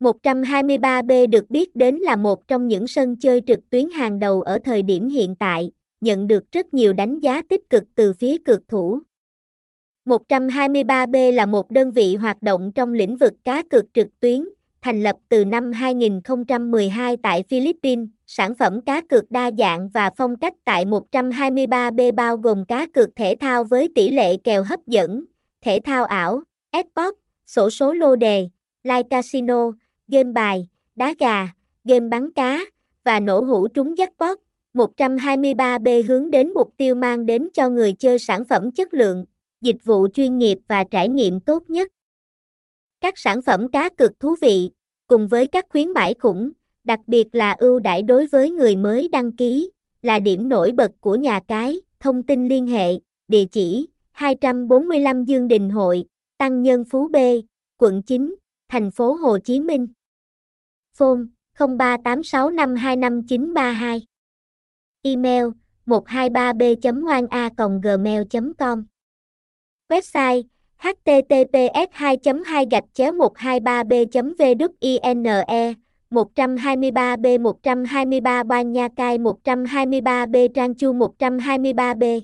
123B được biết đến là một trong những sân chơi trực tuyến hàng đầu ở thời điểm hiện tại, nhận được rất nhiều đánh giá tích cực từ phía cược thủ. 123B là một đơn vị hoạt động trong lĩnh vực cá cược trực tuyến, thành lập từ năm 2012 tại Philippines. Sản phẩm cá cược đa dạng và phong cách tại 123B bao gồm cá cược thể thao với tỷ lệ kèo hấp dẫn, thể thao ảo, Xbox, sổ số lô đề, live casino, game bài, đá gà, game bắn cá và nổ hũ trúng jackpot. 123B hướng đến mục tiêu mang đến cho người chơi sản phẩm chất lượng, dịch vụ chuyên nghiệp và trải nghiệm tốt nhất. Các sản phẩm cá cược thú vị, cùng với các khuyến mãi khủng, đặc biệt là ưu đãi đối với người mới đăng ký, là điểm nổi bật của nhà cái. Thông tin liên hệ, địa chỉ 245 Dương Đình Hội, Tăng Nhân Phú B, quận 9, thành phố Hồ Chí Minh. Phone 0386525932. Email 123b.hoanga.gmail.com Website https 2 2 gạch chéo 123 b vine 123B 123 Ban Nha Cai 123B Trang Chu 123B